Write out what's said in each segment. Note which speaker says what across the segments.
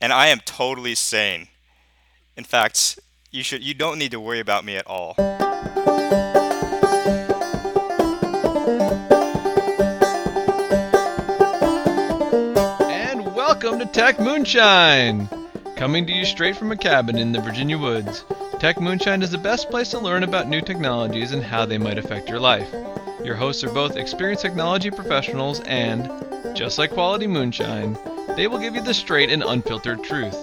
Speaker 1: and I am totally sane. In fact, you should you don't need to worry about me at all.
Speaker 2: And welcome to Tech Moonshine! Coming to you straight from a cabin in the Virginia woods. Tech Moonshine is the best place to learn about new technologies and how they might affect your life. Your hosts are both experienced technology professionals and, just like quality moonshine, they will give you the straight and unfiltered truth.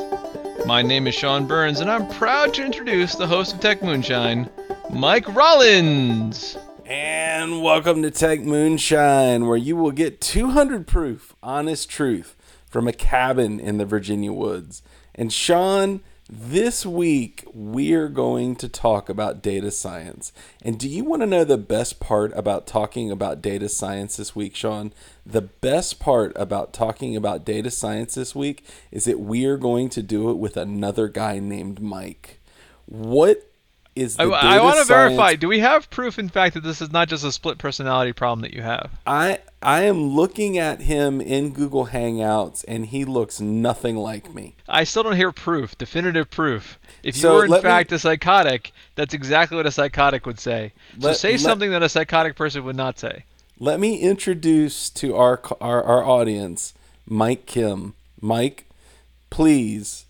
Speaker 2: My name is Sean Burns, and I'm proud to introduce the host of Tech Moonshine, Mike Rollins.
Speaker 3: And welcome to Tech Moonshine, where you will get 200 proof, honest truth from a cabin in the Virginia woods. And Sean, this week we're going to talk about data science. And do you want to know the best part about talking about data science this week, Sean? The best part about talking about data science this week is that we are going to do it with another guy named Mike. What is the
Speaker 2: I, I want to
Speaker 3: science-
Speaker 2: verify. Do we have proof, in fact, that this is not just a split personality problem that you have?
Speaker 3: I I am looking at him in Google Hangouts and he looks nothing like me.
Speaker 2: I still don't hear proof, definitive proof. If you
Speaker 3: So
Speaker 2: were in
Speaker 3: let me-
Speaker 2: fact a psychotic, that's exactly what a psychotic would say. So
Speaker 3: Let-
Speaker 2: say
Speaker 3: let-
Speaker 2: something that a psychotic person would not say.
Speaker 3: Let me introduce to our our, our audience Mike Kim. Mike, please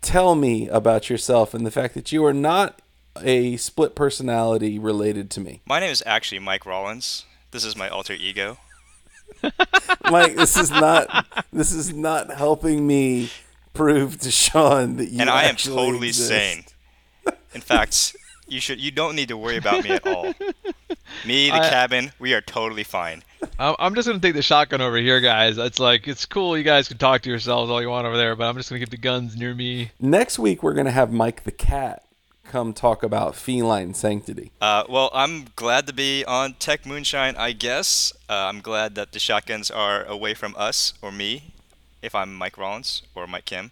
Speaker 3: tell me about yourself and the fact that you are not a split personality related to me.
Speaker 1: My name is actually Mike Rollins. This is my alter ego.
Speaker 3: Mike, this is not this is not helping me prove to Sean that you
Speaker 1: and I am totally
Speaker 3: exist.
Speaker 1: sane. In fact, you should you don't need to worry about me at all. Me, the
Speaker 2: I-
Speaker 1: cabin, we are totally fine.
Speaker 2: I'm I'm just gonna take the shotgun over here, guys. It's like it's cool. You guys can talk to yourselves all you want over there, but I'm just gonna keep the guns near me.
Speaker 3: Next week we're going to have Mike the cat come talk about feline sanctity.
Speaker 1: Uh, well, I'm glad to be on Tech Moonshine, I guess. Uh, I'm glad that the shotguns are away from us or me, if I'm Mike Rollins or Mike Kim.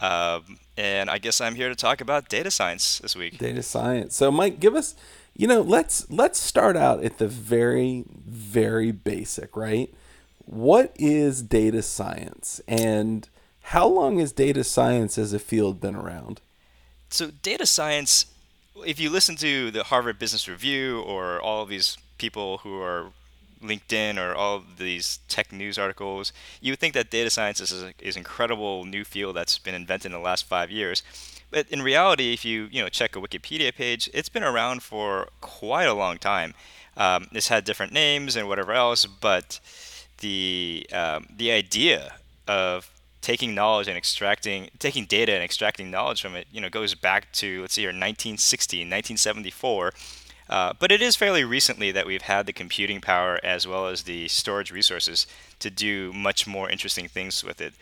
Speaker 1: Um, and I guess I'm here to talk about data science this week.
Speaker 3: data science. So Mike, give us, you know, let's let's start out at the very very basic, right? What is data science and how long has data science as a field been around?
Speaker 1: So data science, if you listen to the Harvard Business Review or all of these people who are LinkedIn or all these tech news articles, you would think that data science is an is incredible new field that's been invented in the last five years. But in reality, if you you know check a Wikipedia page, it's been around for quite a long time. Um, it's had different names and whatever else, but the um, the idea of taking knowledge and extracting taking data and extracting knowledge from it you know goes back to let's see here 1960 1974 uh, but it is fairly recently that we've had the computing power as well as the storage resources to do much more interesting things with it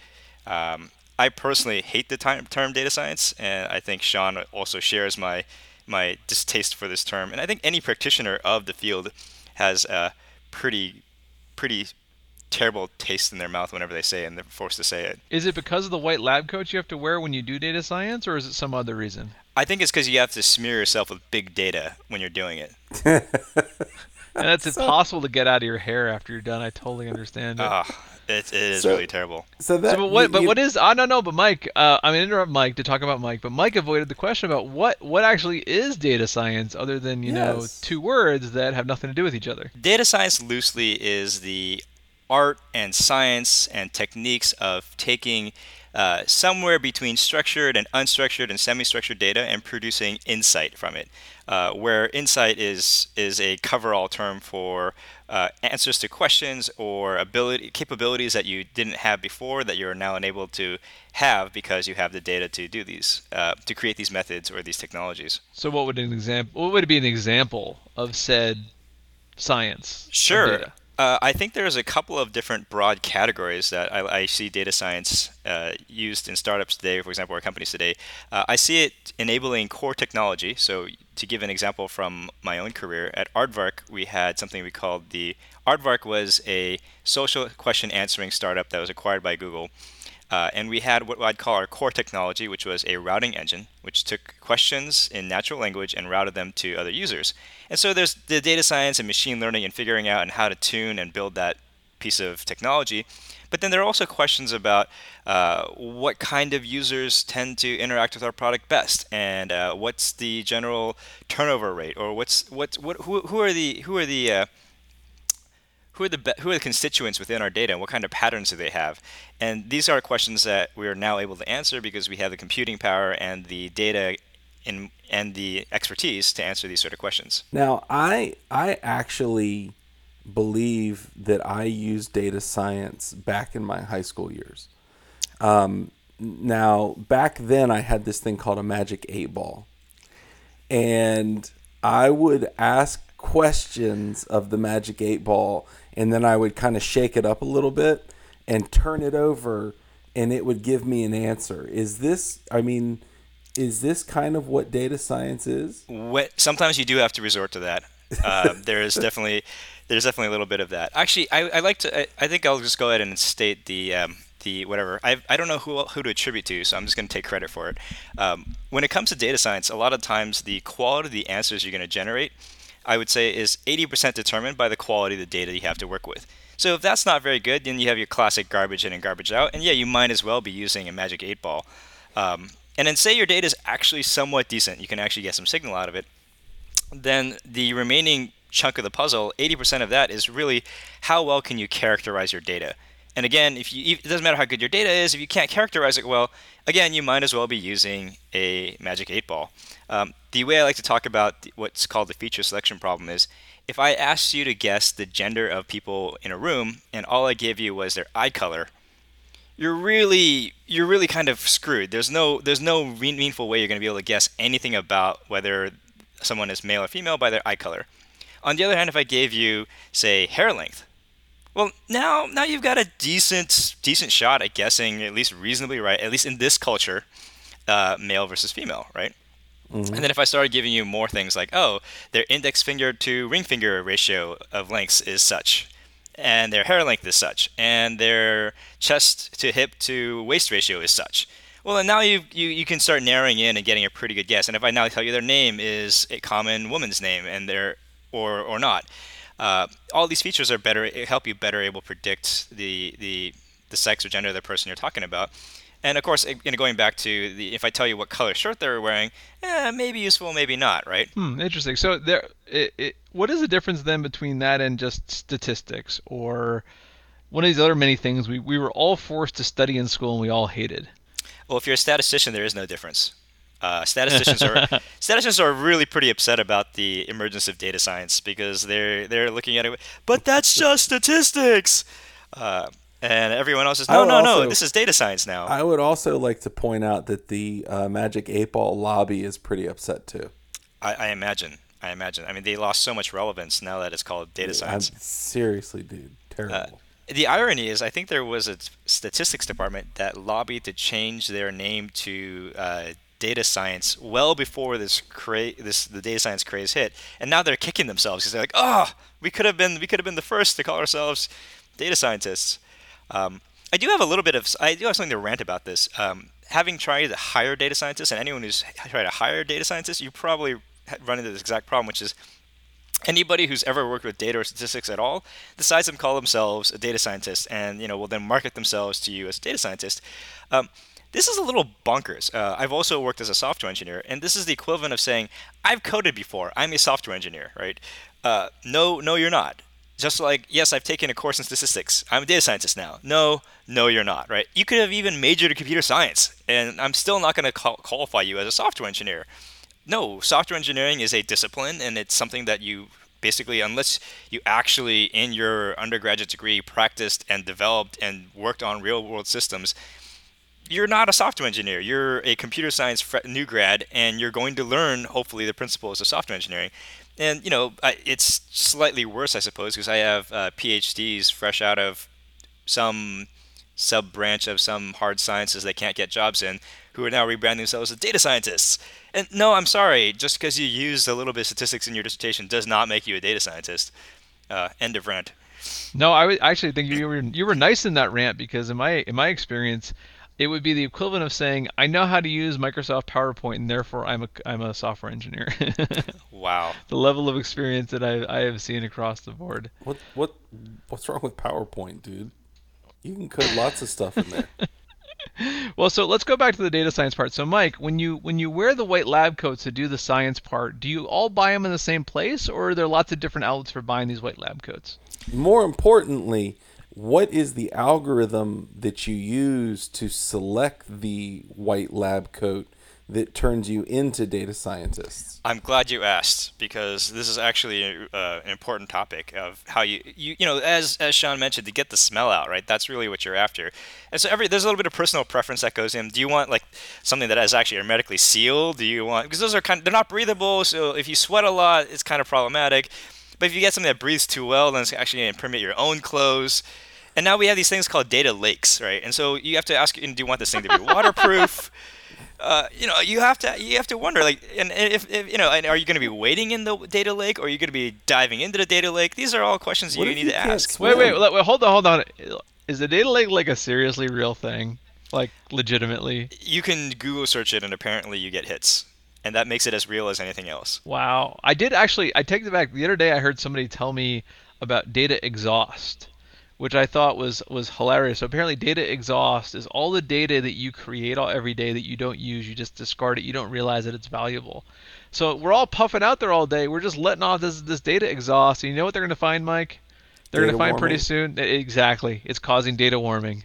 Speaker 1: um, I personally hate the time, term data science, and I think Sean also shares my my distaste for this term. And I think any practitioner of the field has a pretty pretty terrible taste in their mouth whenever they say it and they're forced to say it.
Speaker 2: Is it because of the white lab coat you have to wear when you do data science, or is it some other reason?
Speaker 1: I think it's because you have to smear yourself with big data when you're doing it.
Speaker 2: And that's impossible to get out of your hair after you're done. I totally understand it.
Speaker 1: Ah, it, it is
Speaker 3: So-
Speaker 1: really terrible.
Speaker 3: So that
Speaker 2: So, but what?
Speaker 3: you-
Speaker 2: But what is? I don't know. But Mike, uh, I'm gonna interrupt Mike to talk about Mike. But Mike avoided the question about what what actually is data science, other than you know two words that have nothing to do with each other.
Speaker 1: Data science loosely is the art and science and techniques of taking uh, somewhere between structured and unstructured and semi-structured data and producing insight from it. Uh, where insight is is a cover-all term for uh, answers to questions or ability capabilities that you didn't have before that you're now enabled to have because you have the data to do these uh, to create these methods or these technologies.
Speaker 2: So, what would an example? What would be an example of said science?
Speaker 1: Sure. Uh, I think there's a couple of different broad categories that I, I see data science uh, used in startups today, for example, or companies today. Uh, I see it enabling core technology. So, to give an example from my own career, at Aardvark, we had something we called the Aardvark was a social question answering startup that was acquired by Google. Uh, and we had what I'd call our core technology, which was a routing engine, which took questions in natural language and routed them to other users. And so there's the data science and machine learning and figuring out and how to tune and build that piece of technology. But then there are also questions about uh, what kind of users tend to interact with our product best, and uh, what's the general turnover rate, or what's what's what who, who are the who are the uh, who are the who are the constituents within our data and what kind of patterns do they have? And these are questions that we are now able to answer because we have the computing power and the data in, and the expertise to answer these sort of questions.
Speaker 3: Now i i actually believe that i used data science back in my high school years. Um, now back then i had this thing called a magic eight ball. And i would ask questions of the magic eight ball and then I would kind of shake it up a little bit and turn it over and it would give me an answer. Is this I mean is this kind of what data science is?
Speaker 1: sometimes you do have to resort to that. Uh, there's definitely there's definitely a little bit of that. Actually, I, I like to. I, I, think I'll just go ahead and state the um, the whatever. I I don't know who who to attribute to, so I'm just going to take credit for it. Um, when it comes to data science, a lot of times the quality of the answers you're going to generate I would say is 80% determined by the quality of the data you have to work with. So if that's not very good, then you have your classic garbage in and garbage out. And yeah, you might as well be using a magic 8 ball. Um, and then say your data is actually somewhat decent, you can actually get some signal out of it. Then the remaining chunk of the puzzle, 80% of that is really how well can you characterize your data. And again, if you, it doesn't matter how good your data is, if you can't characterize it well, again, you might as well be using a magic 8 ball. Um, the way I like to talk about what's called the feature selection problem is if I asked you to guess the gender of people in a room and all I gave you was their eye color, you're really you're really kind of screwed. There's no there's no meaningful way you're going to be able to guess anything about whether someone is male or female by their eye color. On the other hand, if I gave you say hair length, well, now now you've got a decent decent shot at guessing at least reasonably right, at least in this culture, uh, male versus female, right? Mm-hmm. And then if I started giving you more things like, oh, their index finger to ring finger ratio of lengths is such, and their hair length is such, and their chest to hip to waist ratio is such. Well, and now you, you you can start narrowing in and getting a pretty good guess. And if I now tell you their name is a common woman's name, and they're or or not, uh, all these features are better help you better able predict the the the sex or gender of the person you're talking about. And of course, you know, going back to the, if I tell you what color shirt they're wearing, eh, maybe useful, maybe not, right?
Speaker 2: Hmm, interesting. So there, it, it, what is the difference then between that and just statistics or one of these other many things we, we were all forced to study in school and we all hated?
Speaker 1: Well, if you're a statistician, there is no difference. Uh, statisticians are statisticians are really pretty upset about the emergence of data science because they're they're looking at it. But that's just statistics. Uh, and everyone else is no, no, also, no. This is data science now.
Speaker 3: I would also like to point out that the uh, Magic Eight Ball lobby is pretty upset too.
Speaker 1: I, I, imagine. I imagine. I mean, they lost so much relevance now that it's called data yeah, science. I'm,
Speaker 3: seriously, dude, terrible. Uh,
Speaker 1: the irony is, I think there was a statistics department that lobbied to change their name to uh, data science well before this cra- this the data science craze hit, and now they're kicking themselves because they're like, oh, we could have been we could have been the first to call ourselves data scientists. Um, I do have a little bit of I do have something to rant about this. Um, having tried to hire data scientists, and anyone who's tried to hire data scientists, you probably run into this exact problem, which is anybody who's ever worked with data or statistics at all decides to call themselves a data scientist, and you know will then market themselves to you as a data scientist. Um, this is a little bonkers. Uh, I've also worked as a software engineer, and this is the equivalent of saying I've coded before. I'm a software engineer, right? Uh, no, no, you're not. Just like, yes, I've taken a course in statistics. I'm a data scientist now. No, no, you're not, right? You could have even majored in computer science, and I'm still not going to qualify you as a software engineer. No, software engineering is a discipline, and it's something that you basically, unless you actually, in your undergraduate degree, practiced and developed and worked on real world systems, you're not a software engineer. You're a computer science new grad, and you're going to learn, hopefully, the principles of software engineering and you know it's slightly worse, I suppose, because I have uh, PhDs fresh out of some sub branch of some hard sciences they can't get jobs in, who are now rebranding themselves as data scientists. And no, I'm sorry, just because you used a little bit of statistics in your dissertation does not make you a data scientist. Uh, end of rant.
Speaker 2: No, I actually think you were you were nice in that rant because in my in my experience, it would be the equivalent of saying I know how to use Microsoft PowerPoint and therefore I'm a I'm a software engineer.
Speaker 1: wow.
Speaker 2: The level of experience that I I have seen across the board.
Speaker 3: What what what's wrong with PowerPoint, dude? You can code lots of stuff in there.
Speaker 2: Well, so let's go back to the data science part. So, Mike, when you when you wear the white lab coats to do the science part, do you all buy them in the same place, or are there lots of different outlets for buying these white lab coats?
Speaker 3: More importantly, what is the algorithm that you use to select the white lab coat that turns you into data scientists?
Speaker 1: I'm glad you asked because this is actually uh, an important topic of how you, you you know as as Sean mentioned to get the smell out right? That's really what you're after. And so every there's a little bit of personal preference that goes in. Do you want like something that is actually hermetically sealed? Do you want because those are kind of, they're not breathable so if you sweat a lot it's kind of problematic but if you get something that breathes too well then it's actually going to permeate your own clothes and now we have these things called data lakes right and so you have to ask do you want this thing to be waterproof uh, you know, you have to you have to wonder like, and if, if you know, and are you going to be waiting in the data lake, or are you going to be diving into the data lake? These are all questions
Speaker 3: What
Speaker 1: you need
Speaker 3: you
Speaker 1: to ask.
Speaker 3: swim?
Speaker 2: Wait, wait, wait, hold on, hold on. Is the data lake like a seriously real thing? Like legitimately?
Speaker 1: You can Google search it, and apparently you get hits, and that makes it as real as anything else.
Speaker 2: Wow. I did actually. I take it back. The other day, I heard somebody tell me about data exhaust, which I thought was was hilarious. So apparently, data exhaust is all the data that you create all every day that you don't use. You just discard it. You don't realize that it's valuable. So we're all puffing out there all day. We're just letting off this this data exhaust. And you know what they're going to find, Mike? They're going to find pretty soon. Exactly. It's causing data warming.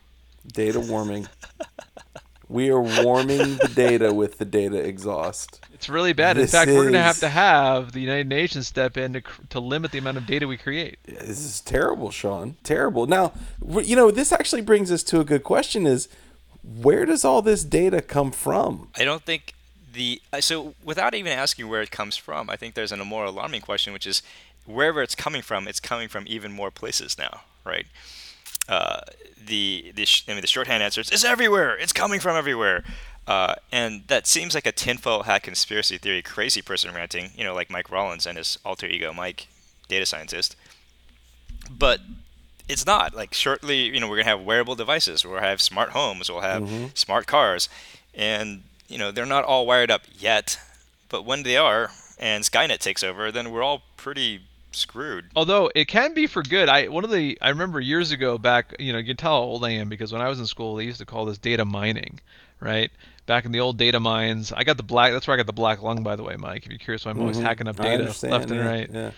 Speaker 3: Data warming. we are warming the data with the data exhaust.
Speaker 2: It's really bad. In
Speaker 3: This
Speaker 2: fact, we're going to have to have the United Nations step in to, to limit the amount of data we create.
Speaker 3: This is terrible, Sean. Terrible. Now, you know, this actually brings us to a good question is where does all this data come from?
Speaker 1: I don't think the uh, so without even asking where it comes from, I think there's an, a more alarming question, which is wherever it's coming from, it's coming from even more places now, right? Uh, the the sh- I mean the shorthand answer is it's everywhere. It's coming from everywhere. Uh, and that seems like a tinfoil hat conspiracy theory crazy person ranting, you know, like Mike Rollins and his alter ego Mike, data scientist. But it's not like shortly you know we're gonna have wearable devices we'll have smart homes we'll have smart cars and you know they're not all wired up yet but when they are and skynet takes over then we're all pretty screwed
Speaker 2: Although it can be for good. I one of the I remember years ago back, you know, you can tell how old I am because when I was in school, they used to call this data mining, right? Back in the old data mines, I got the black. That's where I got the black lung, by the way, Mike. If you're curious, why I'm always hacking up
Speaker 3: Mm-hmm.
Speaker 2: Data
Speaker 3: understand,
Speaker 2: left and right.
Speaker 3: Yeah.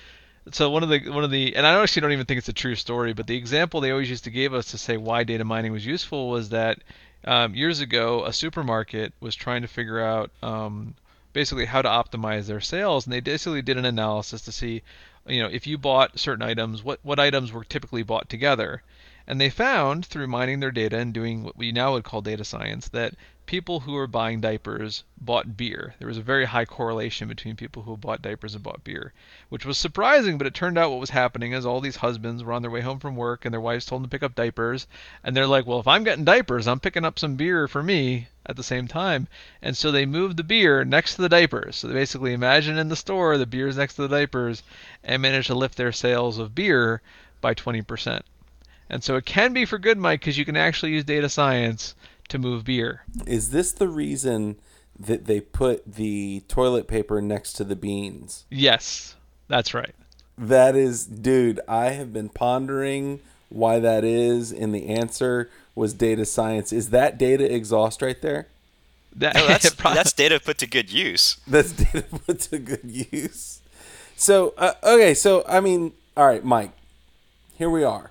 Speaker 2: So one of the one of the and I actually don't even think it's a true story, but the example they always used to give us to say why data mining was useful was that um, years ago a supermarket was trying to figure out um, basically how to optimize their sales, and they basically did an analysis to see, you know, if you bought certain items, what what items were typically bought together, and they found through mining their data and doing what we now would call data science that people who were buying diapers bought beer. There was a very high correlation between people who bought diapers and bought beer, which was surprising, but it turned out what was happening is all these husbands were on their way home from work and their wives told them to pick up diapers, and they're like, "Well, if I'm getting diapers, I'm picking up some beer for me at the same time." And so they moved the beer next to the diapers. So they basically imagine in the store the beer's next to the diapers and managed to lift their sales of beer by 20%. And so it can be for good, Mike, because you can actually use data science to move beer.
Speaker 3: Is this the reason that they put the toilet paper next to the beans?
Speaker 2: Yes, that's right.
Speaker 3: That is, dude, I have been pondering why that is, and the answer was data science. Is that data exhaust right there?
Speaker 2: That,
Speaker 1: no, that's
Speaker 2: prob-
Speaker 1: that's data put to good use
Speaker 3: That's data put to good use. So, uh, okay, so I mean, all right, Mike, here we are.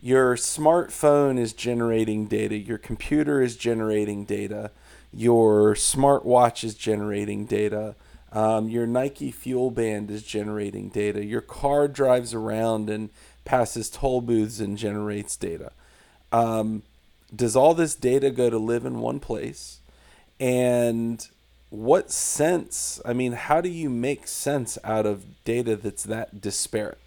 Speaker 3: Your smartphone is generating data, your computer is generating data, your smartwatch is generating data, um, your Nike Fuel Band is generating data, your car drives around and passes toll booths and generates data. Um, does all this data go to live in one place? And what sense? I mean, how do you make sense out of data that's that disparate?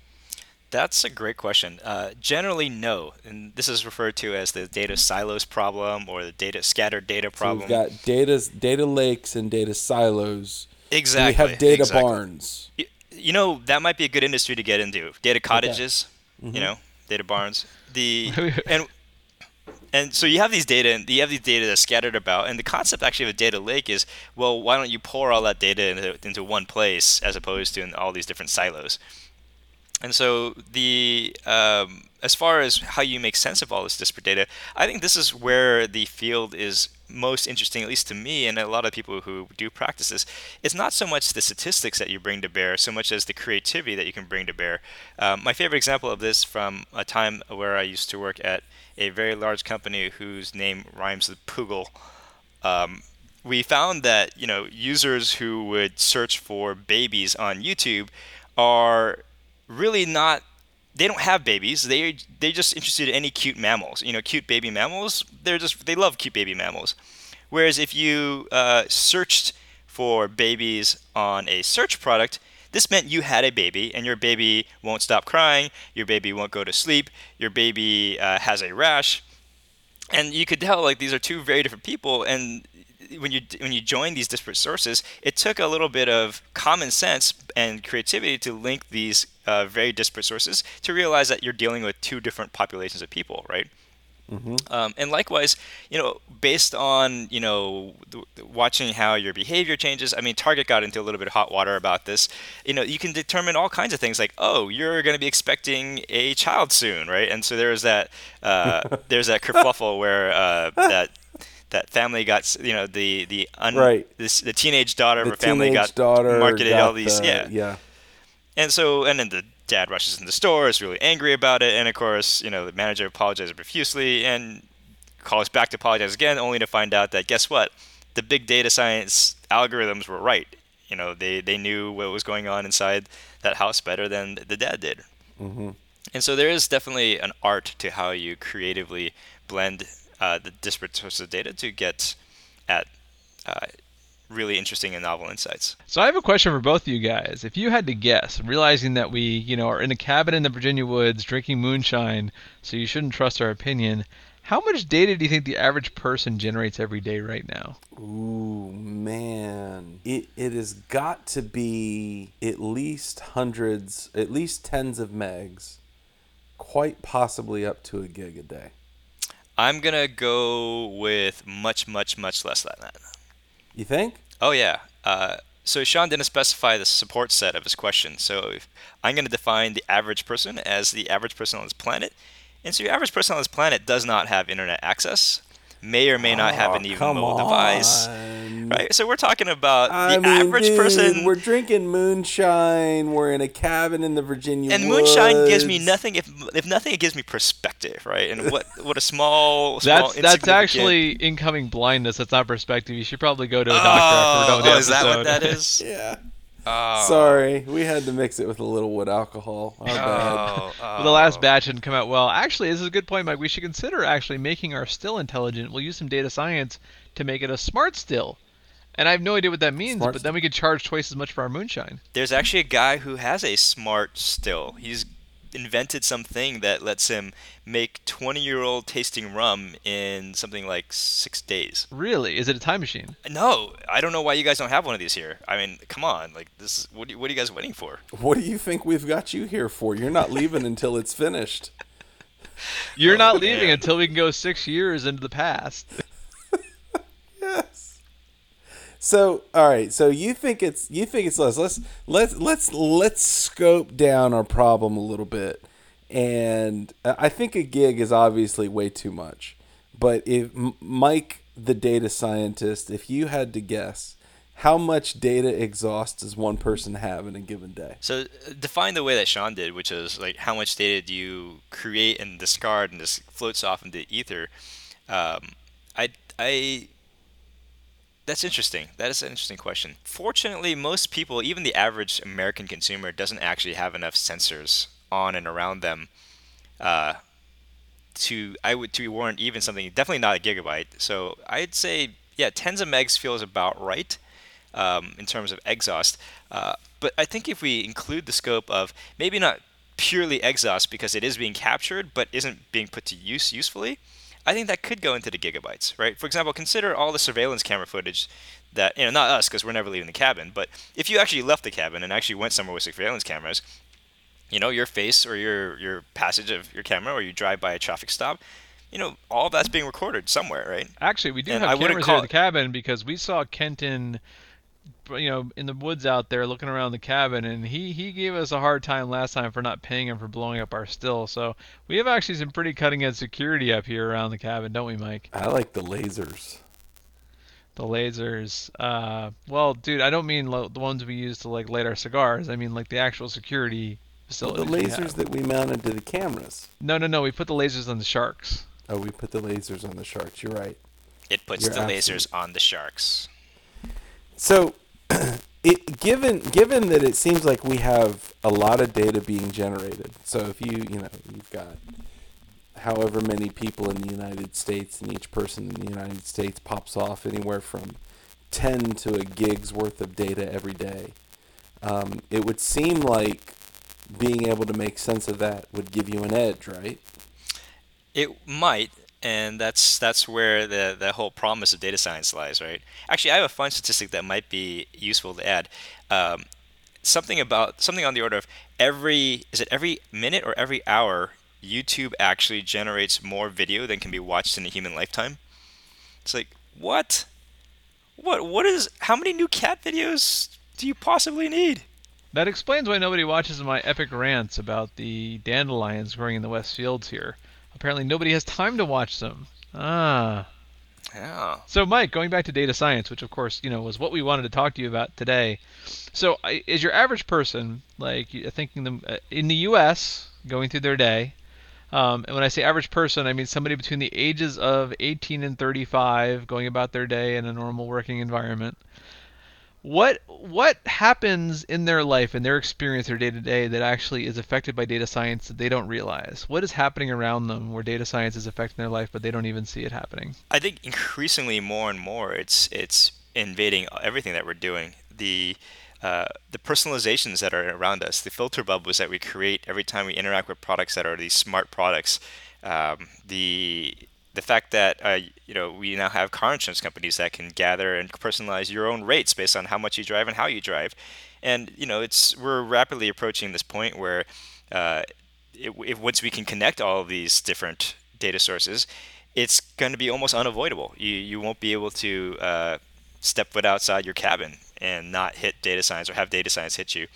Speaker 1: That's a great question. Uh, generally, no, and this is referred to as the data silos problem or the data scattered data
Speaker 3: So
Speaker 1: problem.
Speaker 3: we've got data data lakes and data silos. and
Speaker 1: exactly.
Speaker 3: We have data
Speaker 1: exactly.
Speaker 3: barns.
Speaker 1: Y- You know, that might be a good industry to get into. Data cottages,
Speaker 3: Mm-hmm.
Speaker 1: you know, data barns. The and and so you have these data and you have these data that's scattered about and the concept actually of a data lake is well why don't you pour all that data into, into one place as opposed to in all these different silos and so the um, as far as how you make sense of all this disparate data, I think this is where the field is most interesting, at least to me and a lot of people who do practice this. It's not so much the statistics that you bring to bear, so much as the creativity that you can bring to bear. Um, my favorite example of this from a time where I used to work at a very large company whose name rhymes with Poogle. Um, we found that you know users who would search for babies on YouTube are really not they don't have babies. They they're just interested in any cute mammals. You know, cute baby mammals. They're just they love cute baby mammals. Whereas if you uh, searched for babies on a search product, this meant you had a baby and your baby won't stop crying, your baby won't go to sleep, your baby uh, has a rash, and you could tell like these are two very different people and when you when you join these disparate sources, it took a little bit of common sense and creativity to link these uh, very disparate sources to realize that you're dealing with two different populations of people, right? Mm-hmm. Um, and likewise, you know, based on you know th- watching how your behavior changes. I mean, Target got into a little bit of hot water about this. You know, you can determine all kinds of things like, oh, you're going to be expecting a child soon, right? And so there's that uh, there's that kerfuffle where uh, that that family got you know the the un,
Speaker 3: right
Speaker 1: this the teenage daughter
Speaker 3: the
Speaker 1: of a family got
Speaker 3: daughter
Speaker 1: marketed
Speaker 3: got
Speaker 1: all these
Speaker 3: the,
Speaker 1: yeah
Speaker 3: yeah
Speaker 1: and so and then the dad rushes in the store is really angry about it and of course you know the manager apologizes profusely and calls back to apologize again only to find out that guess what? The big data science algorithms were right. You know they they knew what was going on inside that house better than the dad did.
Speaker 3: Mm-hmm.
Speaker 1: and so there is definitely an art to how you creatively blend uh, the disparate sources of data to get at uh, really interesting and novel insights.
Speaker 2: So I have a question for both of you guys. If you had to guess, realizing that we, you know, are in a cabin in the Virginia woods drinking moonshine, so you shouldn't trust our opinion, how much data do you think the average person generates every day right now?
Speaker 3: Ooh, man. It it has got to be at least hundreds, at least tens of megs, quite possibly up to a gig a day.
Speaker 1: I'm gonna go with much, much, much less than that.
Speaker 3: You think?
Speaker 1: Oh yeah. Uh, so Sean didn't specify the support set of his question. So I'm going to define the average person as the average person on this planet. And so your average person on this planet does not have internet access may or may not have an oh, even
Speaker 3: come
Speaker 1: mobile device. Right? So we're talking about
Speaker 3: I
Speaker 1: the
Speaker 3: mean,
Speaker 1: average
Speaker 3: dude,
Speaker 1: person.
Speaker 3: We're drinking moonshine. We're in a cabin in the Virginia
Speaker 1: and moonshine gives me nothing. If if nothing, it gives me perspective, right? And what what a small, small
Speaker 2: That's that's actually incoming blindness. That's not perspective. You should probably go to a
Speaker 1: Oh,
Speaker 2: doctor after we're oh, done with
Speaker 1: oh,
Speaker 2: the
Speaker 1: is that what
Speaker 2: episode.
Speaker 1: that is?
Speaker 3: Yeah.
Speaker 1: Oh.
Speaker 3: Sorry, we had to mix it with a little wood alcohol. Our bad.
Speaker 1: Oh,
Speaker 2: Well, the last
Speaker 1: oh.
Speaker 2: batch didn't come out well. Actually, this is a good point, Mike. We should consider actually making our still intelligent. We'll use some data science to make it a smart still. And I have no idea what that means,
Speaker 3: Smart
Speaker 2: but then we could charge twice as much for our moonshine.
Speaker 1: There's actually a guy who has a smart still. He's invented something that lets him make 20 year old tasting rum in something like six days.
Speaker 2: Really? Is it a time machine?
Speaker 1: No, I don't know why you guys don't have one of these here. I mean, come on, like this. Is, what, do you, what are you guys waiting for?
Speaker 3: What do you think we've got you here for? You're not leaving until it's finished.
Speaker 2: You're
Speaker 1: Oh,
Speaker 2: not leaving
Speaker 1: man.
Speaker 2: until we can go six years into the past.
Speaker 3: Yes. So, all right. So you think it's you think it's less. Let's let's let's let's scope down our problem a little bit. And I think a gig is obviously way too much. But if Mike, the data scientist, if you had to guess, how much data exhaust does one person have in a given day?
Speaker 1: So uh, define the way that Sean did, which is like how much data do you create and discard and just floats off into ether. Um, I I that's interesting. That is an interesting question. Fortunately, most people, even the average American consumer, doesn't actually have enough sensors on and around them uh, to I would to warrant even something. Definitely not a gigabyte. So I'd say yeah, tens of megs feels about right um, in terms of exhaust. Uh, but I think if we include the scope of maybe not purely exhaust because it is being captured but isn't being put to use usefully, I think that could go into the gigabytes, right? For example, consider all the surveillance camera footage that, you know, not us because we're never leaving the cabin, but if you actually left the cabin and actually went somewhere with surveillance cameras, you know, your face or your, your passage of your camera or you drive by a traffic stop, you know, all that's being recorded somewhere, right?
Speaker 2: Actually, we do
Speaker 1: And
Speaker 2: have
Speaker 1: I
Speaker 2: cameras here at the cabin because we saw Kenton you know in the woods out there looking around the cabin, and he he gave us a hard time last time for not paying him for blowing up our still. So we have actually some pretty cutting edge security up here around the cabin, don't we, Mike?
Speaker 3: I like the lasers.
Speaker 2: The lasers. Uh, well, dude, I don't mean lo- the ones we use to like light our cigars. I mean like the actual security
Speaker 3: Well, the lasers
Speaker 2: have.
Speaker 3: that we mounted to the cameras.
Speaker 2: No, no, no. We put the lasers on the sharks.
Speaker 3: Oh, we put the lasers on the sharks. You're right.
Speaker 1: It puts
Speaker 3: You're
Speaker 1: the lasers on the sharks.
Speaker 3: So, it given given that it seems like we have a lot of data being generated. So if you you know you've got however many people in the United States, and each person in the United States pops off anywhere from ten to a gig's worth of data every day. Um, it would seem like being able to make sense of that would give you an edge, right?
Speaker 1: It might, and that's that's where the the whole promise of data science lies, right? Actually, I have a fun statistic that might be useful to add. Um, something about something on the order of every is it every minute or every hour YouTube actually generates more video than can be watched in a human lifetime. It's like what? What what is how many new cat videos do you possibly need?
Speaker 2: That explains why nobody watches my epic rants about the dandelions growing in the West Fields here. Apparently, nobody has time to watch them. Ah.
Speaker 1: Yeah.
Speaker 2: So, Mike, going back to data science, which of course you know was what we wanted to talk to you about today. So, is your average person like thinking them uh, in the U.S. going through their day? Um, and when I say average person, I mean somebody between the ages of 18 and 35 going about their day in a normal working environment. What what happens in their life and their experience their day to day that actually is affected by data science that they don't realize? What is happening around them where data science is affecting their life but they don't even see it happening?
Speaker 1: I think increasingly more and more it's it's invading everything that we're doing. The uh, the personalizations that are around us, the filter bubbles that we create every time we interact with products that are these smart products, um, the the fact that uh, you know we now have car insurance companies that can gather and personalize your own rates based on how much you drive and how you drive, and you know it's we're rapidly approaching this point where uh, it, once we can connect all of these different data sources, it's going to be almost unavoidable. You you won't be able to uh, step foot outside your cabin and not hit data science or have data science hit you.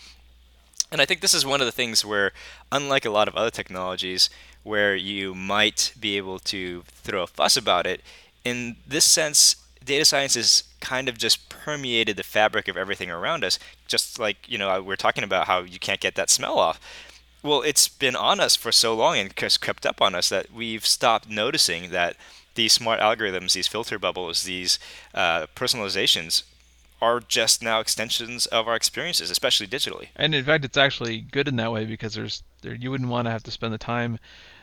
Speaker 1: And I think this is one of the things where, unlike a lot of other technologies, where you might be able to throw a fuss about it, in this sense, data science has kind of just permeated the fabric of everything around us. Just like you know, we're talking about how you can't get that smell off. Well, it's been on us for so long and has crept up on us that we've stopped noticing that these smart algorithms, these filter bubbles, these uh, personalizations are just now extensions of our experiences, especially digitally.
Speaker 2: And in fact, it's actually good in that way because there's there you wouldn't want to have to spend the time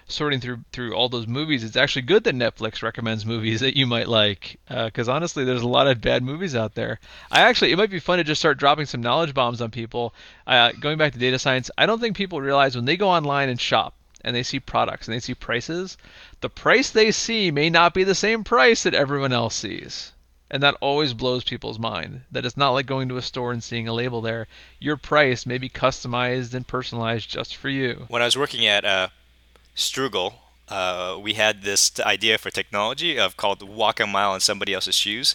Speaker 2: sorting through through all those movies. It's actually good that Netflix recommends movies that you might like because honestly, there's a lot of bad movies out there. I actually it might be fun to just start dropping some knowledge bombs on people. Uh, going back to data science, I don't think people realize when they go online and shop and they see products and they see prices, the price they see may not be the same price that everyone else sees. And that always blows people's mind. That it's not like going to a store and seeing a label there. Your price may be customized and personalized just for you.
Speaker 1: When I was working at uh, Strugel, uh, we had this idea for technology of called walk a mile in somebody else's shoes.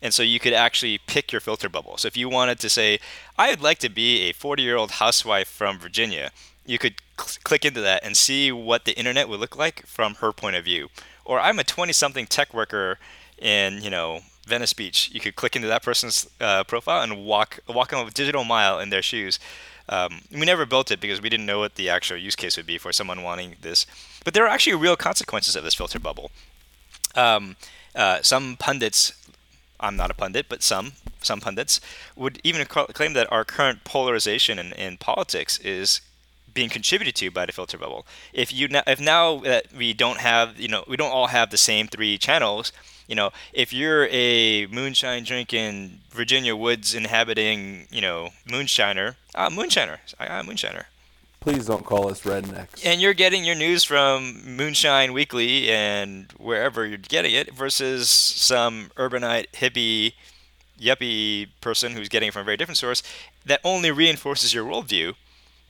Speaker 1: And so you could actually pick your filter bubble. So if you wanted to say, I'd like to be a 40 year old housewife from Virginia, you could cl- click into that and see what the internet would look like from her point of view. Or I'm a 20 something tech worker in, you know, Venice Beach. You could click into that person's uh, profile and walk walk a digital mile in their shoes. Um, we never built it because we didn't know what the actual use case would be for someone wanting this. But there are actually real consequences of this filter bubble. Um, uh, some pundits, I'm not a pundit, but some some pundits would even claim that our current polarization in, in politics is being contributed to by the filter bubble. If you if now that we don't have, you know, we don't all have the same three channels. You know, if you're a moonshine drinking Virginia woods inhabiting, you know, moonshiner, ah, moonshiner, ah, moonshiner,
Speaker 3: Please don't call us rednecks.
Speaker 1: and you're getting your news from Moonshine Weekly and wherever you're getting it versus some urbanite hippie yuppie person who's getting it from a very different source that only reinforces your worldview.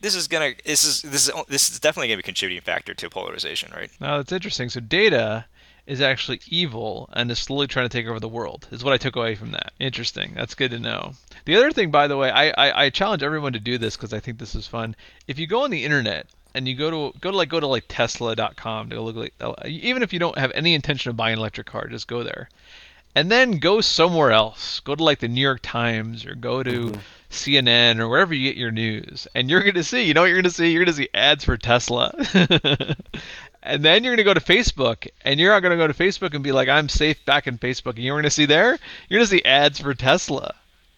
Speaker 1: This is gonna this is this is this is definitely gonna be a contributing factor to polarization, right?
Speaker 2: Now that's interesting. So data is actually evil and is slowly trying to take over the world. Is what I took away from that. Interesting. That's good to know. The other thing, by the way, I I, I challenge everyone to do this because I think this is fun. If you go on the internet and you go to go to like go to like Tesla.com to look like uh, even if you don't have any intention of buying an electric car, just go there, and then go somewhere else. Go to like the New York Times or go to mm-hmm. CNN or wherever you get your news, and you're going to see. You know what you're going to see? You're going to see ads for Tesla. and then you're going to go to Facebook, and you're not going to go to Facebook and be like, "I'm safe back in Facebook," and you're going to see there. You're going to see ads for Tesla.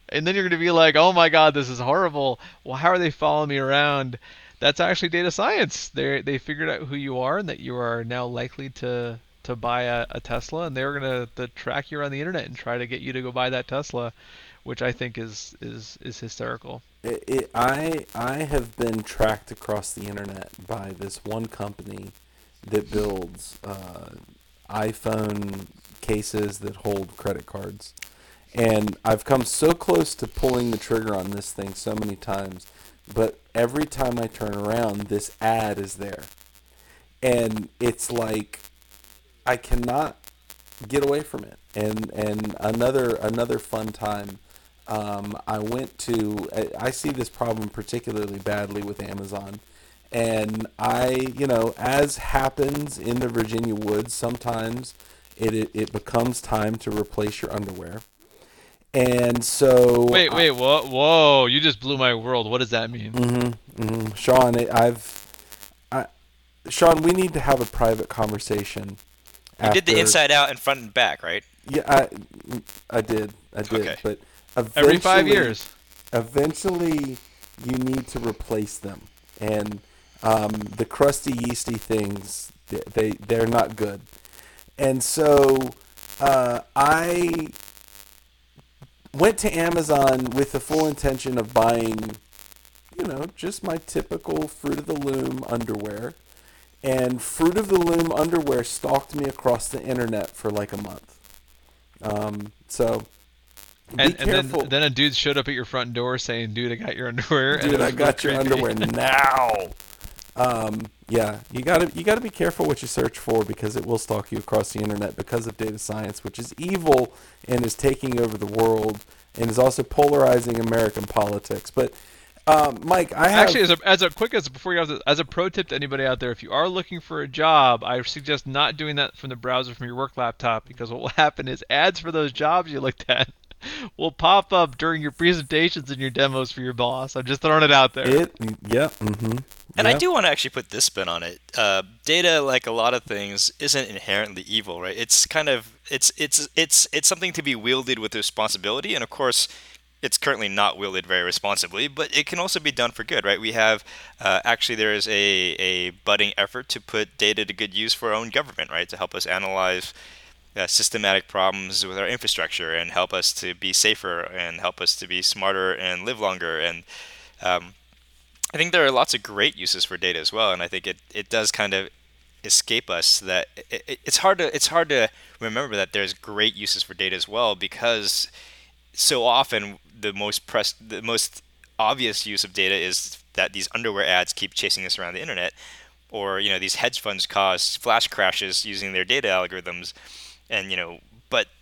Speaker 2: And then you're going to be like, "Oh my God, this is horrible. Well, how are they following me around?" that's actually data science. They they figured out who you are and that you are now likely to to buy a, a Tesla, and they're gonna to track you on the internet and try to get you to go buy that Tesla, which I think is is is hysterical.
Speaker 3: It, it, I I have been tracked across the internet by this one company that builds uh, iPhone cases that hold credit cards. And I've come so close to pulling the trigger on this thing so many times but every time I turn around, this ad is there. And it's like I cannot get away from it. And and another another fun time um, I went to I see this problem particularly badly with Amazon. And I, you know, as happens in the Virginia woods, sometimes it, it, it becomes time to replace your underwear. And so
Speaker 2: wait, wait, whoa, whoa! You just blew my world. What does that mean?
Speaker 3: Mm-hmm, mm-hmm. Sean, I've, I, Sean, we need to have a private conversation.
Speaker 1: You did the inside out and front and back, right?
Speaker 3: Yeah, I, I did, I did. Okay. But
Speaker 2: every five years,
Speaker 3: eventually, you need to replace them, and um, the crusty, yeasty things, they they're not good. And so, uh, I went to Amazon with the full intention of buying, you know, just my typical Fruit of the Loom underwear. And Fruit of the Loom underwear stalked me across the internet for like a month. Um, so
Speaker 2: and, and then, then a dude showed up at your front door saying, "Dude, I got your underwear."
Speaker 3: Dude, I got your underwear now. Um, yeah, you gotta you gotta be careful what you search for because it will stalk you across the internet because of data science, which is evil and is taking over the world and is also polarizing American politics. But um, Mike, I have...
Speaker 2: actually as a as a quick as before you have as a pro tip to anybody out there, if you are looking for a job, I suggest not doing that from the browser from your work laptop because what will happen is ads for those jobs you looked at will pop up during your presentations and your demos for your boss. I'm just throwing it out there.
Speaker 3: It, yeah. Mm-hmm.
Speaker 1: And I do want to actually put this spin on it. Uh, data, like a lot of things, isn't inherently evil, right? It's kind of it's it's it's it's something to be wielded with responsibility, and of course, it's currently not wielded very responsibly, but it can also be done for good, right? We have uh, actually there is a a budding effort to put data to good use for our own government, right? To help us analyze uh, systematic problems with our infrastructure and help us to be safer and help us to be smarter and live longer. And um, I think there are lots of great uses for data as well. And I think it, it does kind of escape us that it, it, it's hard to it's hard to remember that there's great uses for data as well because so often the most press the most obvious use of data is that these underwear ads keep chasing us around the internet or you know these hedge funds cause flash crashes using their data algorithms and you know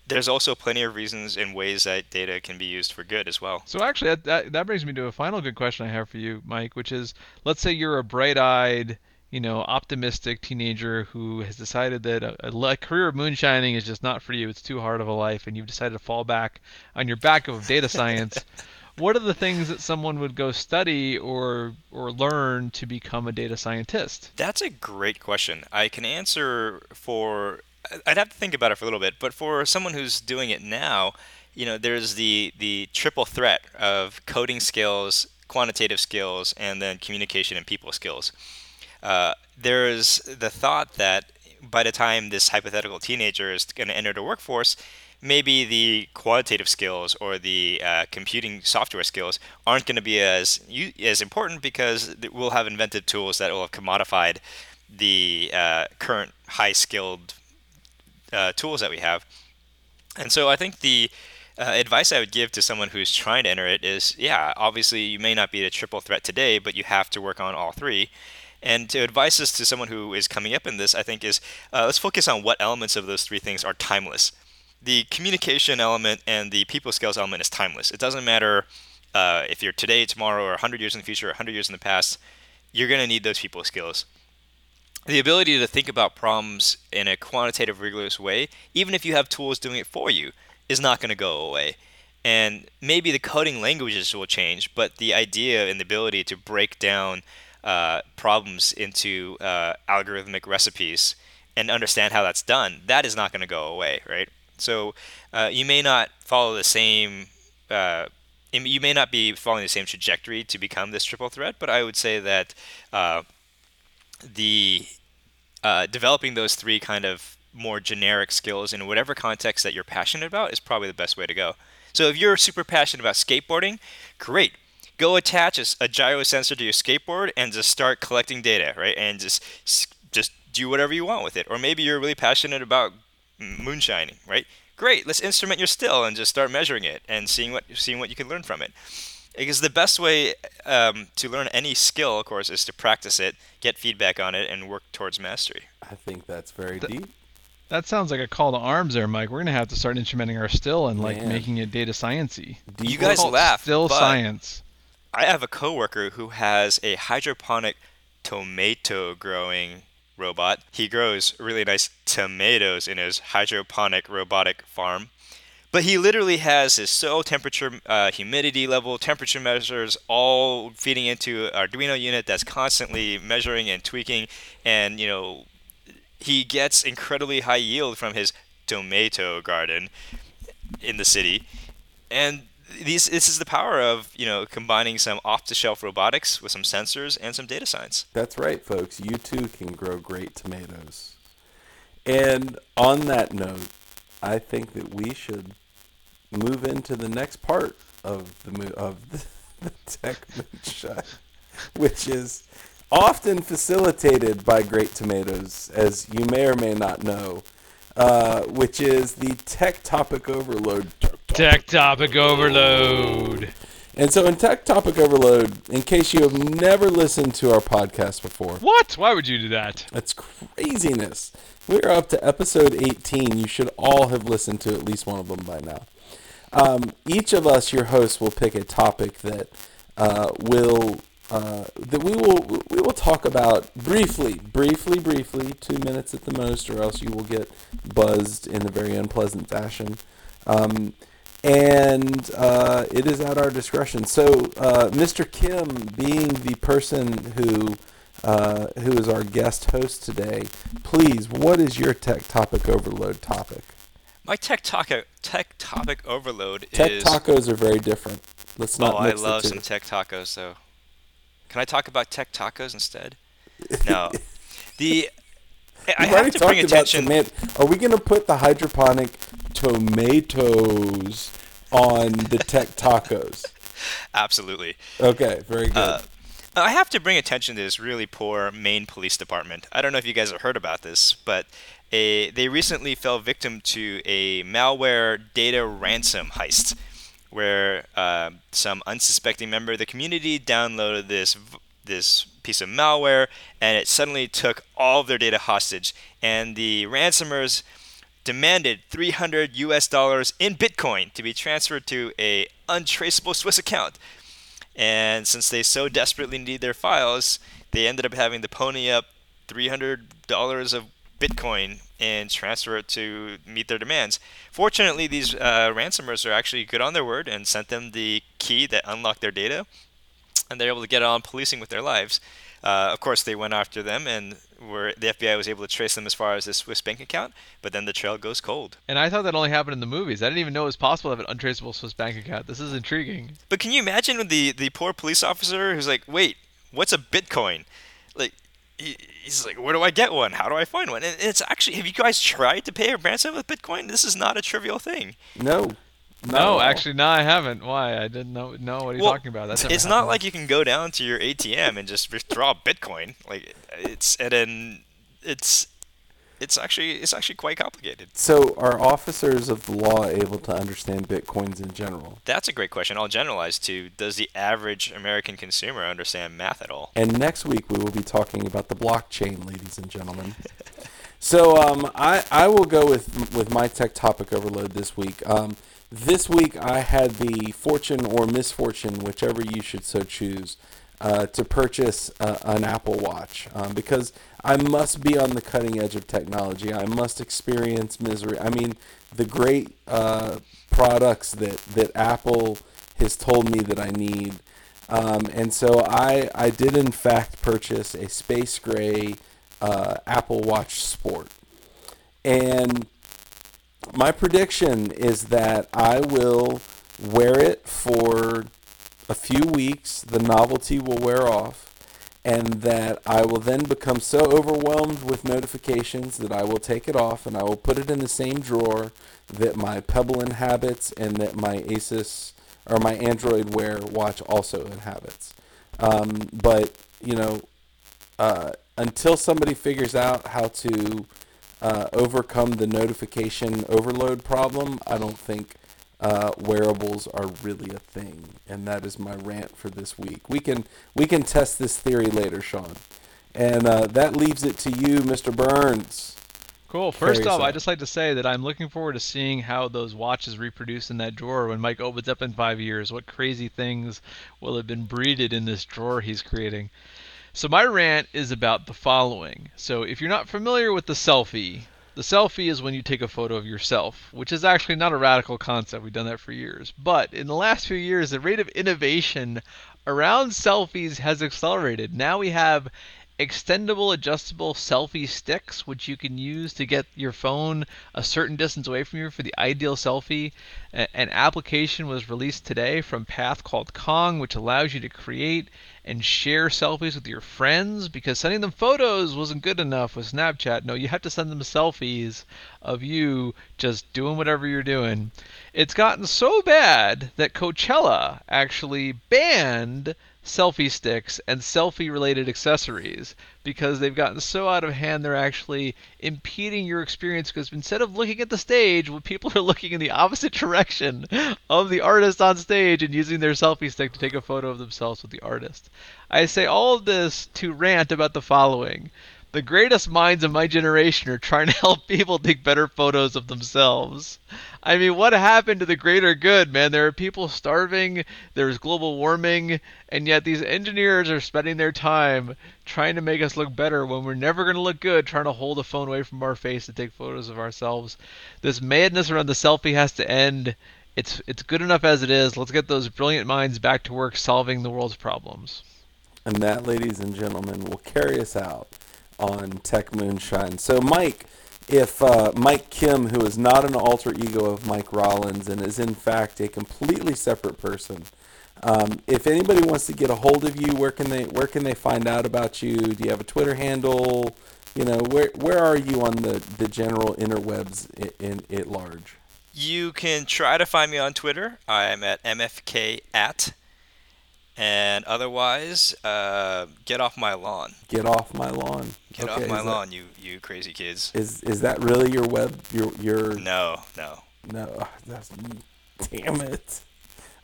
Speaker 1: there's also plenty of reasons and ways that data can be used for good as well.
Speaker 2: So actually, that, that, that brings me to a final good question I have for you, Mike, which is, let's say you're a bright-eyed, you know, optimistic teenager who has decided that a, a, career of moonshining is just not for you. It's too hard of a life, and you've decided to fall back on your back of data science. what are the things that someone would go study or or learn to become a data scientist?
Speaker 1: That's a great question. I can answer for I'd have to think about it for a little bit, but for someone who's doing it now, you know, there's the the triple threat of coding skills, quantitative skills, and then communication and people skills. Uh, there's the thought that by the time this hypothetical teenager is going to enter the workforce, maybe the quantitative skills or the uh, computing software skills aren't going to be as as important because we'll have invented tools that will have commodified the uh, current high skilled uh, tools that we have. And so I think the uh, advice I would give to someone who's trying to enter it is yeah, obviously you may not be a triple threat today, but you have to work on all three. And to advise this to someone who is coming up in this, I think is uh, let's focus on what elements of those three things are timeless. The communication element and the people skills element is timeless. It doesn't matter uh, if you're today, tomorrow, or 100 years in the future, or 100 years in the past. You're going to need those people skills the ability to think about problems in a quantitative, rigorous way, even if you have tools doing it for you, is not going to go away. And maybe the coding languages will change, but the idea and the ability to break down uh, problems into uh, algorithmic recipes and understand how that's done, that is not going to go away, right? So uh, you may not follow the same. Uh, you may not be following the same trajectory to become this triple threat, but I would say that uh, the uh, developing those three kind of more generic skills in whatever context that you're passionate about is probably the best way to go. So if you're super passionate about skateboarding, great. Go attach a, a gyro sensor to your skateboard and just start collecting data, right? And just just do whatever you want with it. Or maybe you're really passionate about moonshining, right? Great. Let's instrument your still and just start measuring it and seeing what seeing what you can learn from it because the best way um, to learn any skill, of course, is to practice it, get feedback on it, and work towards mastery.
Speaker 3: I think that's very Th- deep.
Speaker 2: That sounds like a call to arms there, Mike. We're gonna have to start instrumenting our still and like Man. making it data sciencey.
Speaker 1: You guys laugh.
Speaker 2: Still science.
Speaker 1: I have a coworker who has a hydroponic tomato growing robot. He grows really nice tomatoes in his hydroponic robotic farm. But he literally has his soil temperature, uh, humidity level, temperature measures all feeding into Arduino unit that's constantly measuring and tweaking. And, you know, he gets incredibly high yield from his tomato garden in the city. And these, this is the power of you know combining some off-the-shelf robotics with some sensors and some data science.
Speaker 3: That's right, folks. You too can grow great tomatoes. And on that note, I think that we should move into the next part of the of the, the tech moonshine, which is often facilitated by Great Tomatoes, as you may or may not know, uh, which is the tech topic overload.
Speaker 2: Tech topic overload.
Speaker 3: And so, in Tech Topic Overload, in case you have never listened to our podcast before,
Speaker 2: what? Why would you do that?
Speaker 3: That's craziness. We're up to episode 18. You should all have listened to at least one of them by now. Um, each of us, your hosts, will pick a topic that uh, will uh, that we will we will talk about briefly, briefly, briefly, two minutes at the most, or else you will get buzzed in a very unpleasant fashion. Um, and uh, it is at our discretion. So, uh, Mr. Kim, being the person who uh, who is our guest host today, please, what is your tech topic overload topic?
Speaker 1: My tech taco tech topic overload
Speaker 3: tech
Speaker 1: is.
Speaker 3: Tech tacos are very different. Let's not.
Speaker 1: Oh, I love some tech tacos though. Can I talk about tech tacos instead? No. the I have to bring attention.
Speaker 3: Are we going to put the hydroponic tomatoes on the tech tacos?
Speaker 1: Absolutely.
Speaker 3: Okay, very good. Uh,
Speaker 1: I have to bring attention to this really poor Maine Police Department. I don't know if you guys have heard about this, but a, they recently fell victim to a malware data ransom heist, where uh, some unsuspecting member of the community downloaded this this piece of malware, and it suddenly took all of their data hostage. And the ransomers demanded 300 US dollars in Bitcoin to be transferred to a untraceable Swiss account. And since they so desperately need their files, they ended up having to pony up $300 of Bitcoin and transfer it to meet their demands. Fortunately, these uh, ransomers are actually good on their word and sent them the key that unlocked their data, and they're able to get on policing with their lives. Uh, of course, they went after them, and were, the FBI was able to trace them as far as this Swiss bank account. But then the trail goes cold.
Speaker 2: And I thought that only happened in the movies. I didn't even know it was possible to have an untraceable Swiss bank account. This is intriguing.
Speaker 1: But can you imagine the the poor police officer who's like, "Wait, what's a Bitcoin?" Like he's like, where do I get one? How do I find one? And it's actually, have you guys tried to pay a ransom with Bitcoin? This is not a trivial thing.
Speaker 3: No.
Speaker 2: No, actually, no, I haven't. Why? I didn't know. know what are you well, talking about?
Speaker 1: That's it's not like you can go down to your ATM and just withdraw Bitcoin. Like it's and then it's it's actually it's actually quite complicated.
Speaker 3: So, are officers of the law able to understand bitcoins in general?
Speaker 1: That's a great question. I'll generalize to does the average American consumer understand math at all?
Speaker 3: And next week we will be talking about the blockchain, ladies and gentlemen. so, um, I I will go with with my tech topic overload this week. Um, this week I had the fortune or misfortune, whichever you should so choose, uh, to purchase uh, an Apple Watch um, because I must be on the cutting edge of technology. I must experience misery. I mean, the great uh, products that, that Apple has told me that I need. Um, and so I, I did, in fact, purchase a space gray uh, Apple Watch Sport. And my prediction is that I will wear it for a few weeks, the novelty will wear off, and that I will then become so overwhelmed with notifications that I will take it off and I will put it in the same drawer that my Pebble inhabits and that my Asus or my Android Wear watch also inhabits. Um, but, you know, uh, until somebody figures out how to uh, overcome the notification overload problem, I don't think uh, wearables are really a thing, and that is my rant for this week. We can we can test this theory later, Sean, and uh, that leaves it to you, Mr. Burns.
Speaker 2: Cool. First off, I'd just like to say that I'm looking forward to seeing how those watches reproduce in that drawer when Mike opens up in five years. What crazy things will have been breeded in this drawer he's creating. So my rant is about the following. So if you're not familiar with the selfie, the selfie is when you take a photo of yourself, which is actually not a radical concept. We've done that for years. But in the last few years, the rate of innovation around selfies has accelerated. Now we have extendable adjustable selfie sticks which you can use to get your phone a certain distance away from you for the ideal selfie. An application was released today from path called kong which allows you to create and share selfies with your friends because sending them photos wasn't good enough with snapchat. No you have to send them selfies of you just doing whatever you're doing. It's gotten so bad that coachella actually banned selfie sticks and selfie related accessories because they've gotten so out of hand they're actually impeding your experience because instead of looking at the stage people are looking in the opposite direction of the artist on stage and using their selfie stick to take a photo of themselves with the artist. I say all of this to rant about the following the greatest minds of my generation are trying to help people take better photos of themselves. I mean, what happened to the greater good, man? There are people starving, there's global warming, and yet these engineers are spending their time trying to make us look better when we're never going to look good trying to hold a phone away from our face to take photos of ourselves. This madness around the selfie has to end. It's it's good enough as it is. Let's get those brilliant minds back to work solving the world's problems.
Speaker 3: And that, ladies and gentlemen, will carry us out on Tech Moonshine. So, Mike, if uh, Mike Kim, who is not an alter ego of Mike Rollins and is in fact a completely separate person, um, if anybody wants to get a hold of you, where can they where can they find out about you? Do you have a Twitter handle? You know, where where are you on the, the general interwebs in, in at large?
Speaker 1: You can try to find me on Twitter. I'm at mfk at and otherwise, uh, get off my lawn.
Speaker 3: Get off my lawn.
Speaker 1: Get okay, off my lawn, that, you you crazy kids.
Speaker 3: Is is that really your web your your
Speaker 1: No, no.
Speaker 3: No, that's damn it.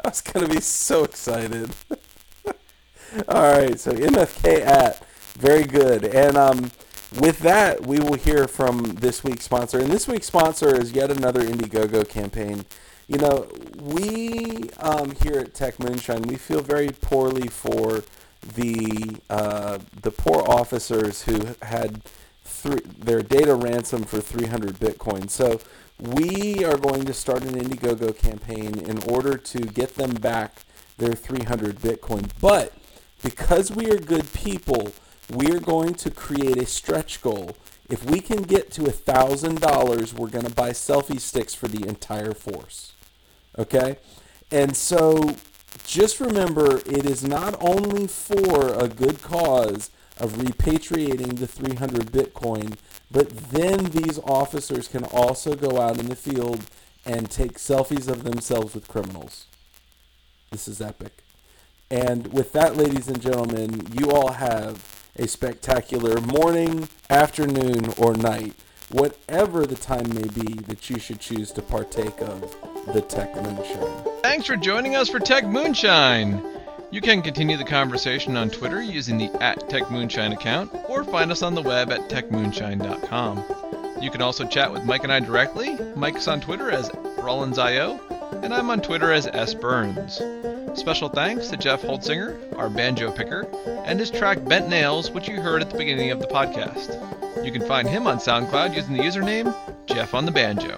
Speaker 3: I was gonna be so excited. All right, so MFK at very good. And um with that, we will hear from this week's sponsor. And this week's sponsor is yet another Indiegogo campaign you know, we um, here at Tech Moonshine, we feel very poorly for the uh, the poor officers who had th- their data ransomed for 300 Bitcoin. So we are going to start an Indiegogo campaign in order to get them back their 300 Bitcoin. But because we are good people, we are going to create a stretch goal. If we can get to $1,000, we're going to buy selfie sticks for the entire force. Okay? And so just remember it is not only for a good cause of repatriating the 300 Bitcoin, but then these officers can also go out in the field and take selfies of themselves with criminals. This is epic. And with that, ladies and gentlemen, you all have a spectacular morning, afternoon, or night whatever the time may be that you should choose to partake of the Tech Moonshine.
Speaker 2: Thanks for joining us for Tech Moonshine. You can continue the conversation on Twitter using the at Tech Moonshine account, or find us on the web at techmoonshine.com. You can also chat with Mike and I directly. Mike's on Twitter as RollinsIO, and I'm on Twitter as S. Burns. Special thanks to Jeff Holtzinger, our banjo picker, and his track Bent Nails, which you heard at the beginning of the podcast. You can find him on SoundCloud using the username Jeff on the Banjo.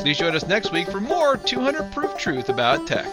Speaker 2: Please join us next week for more 200 Proof Truth about tech.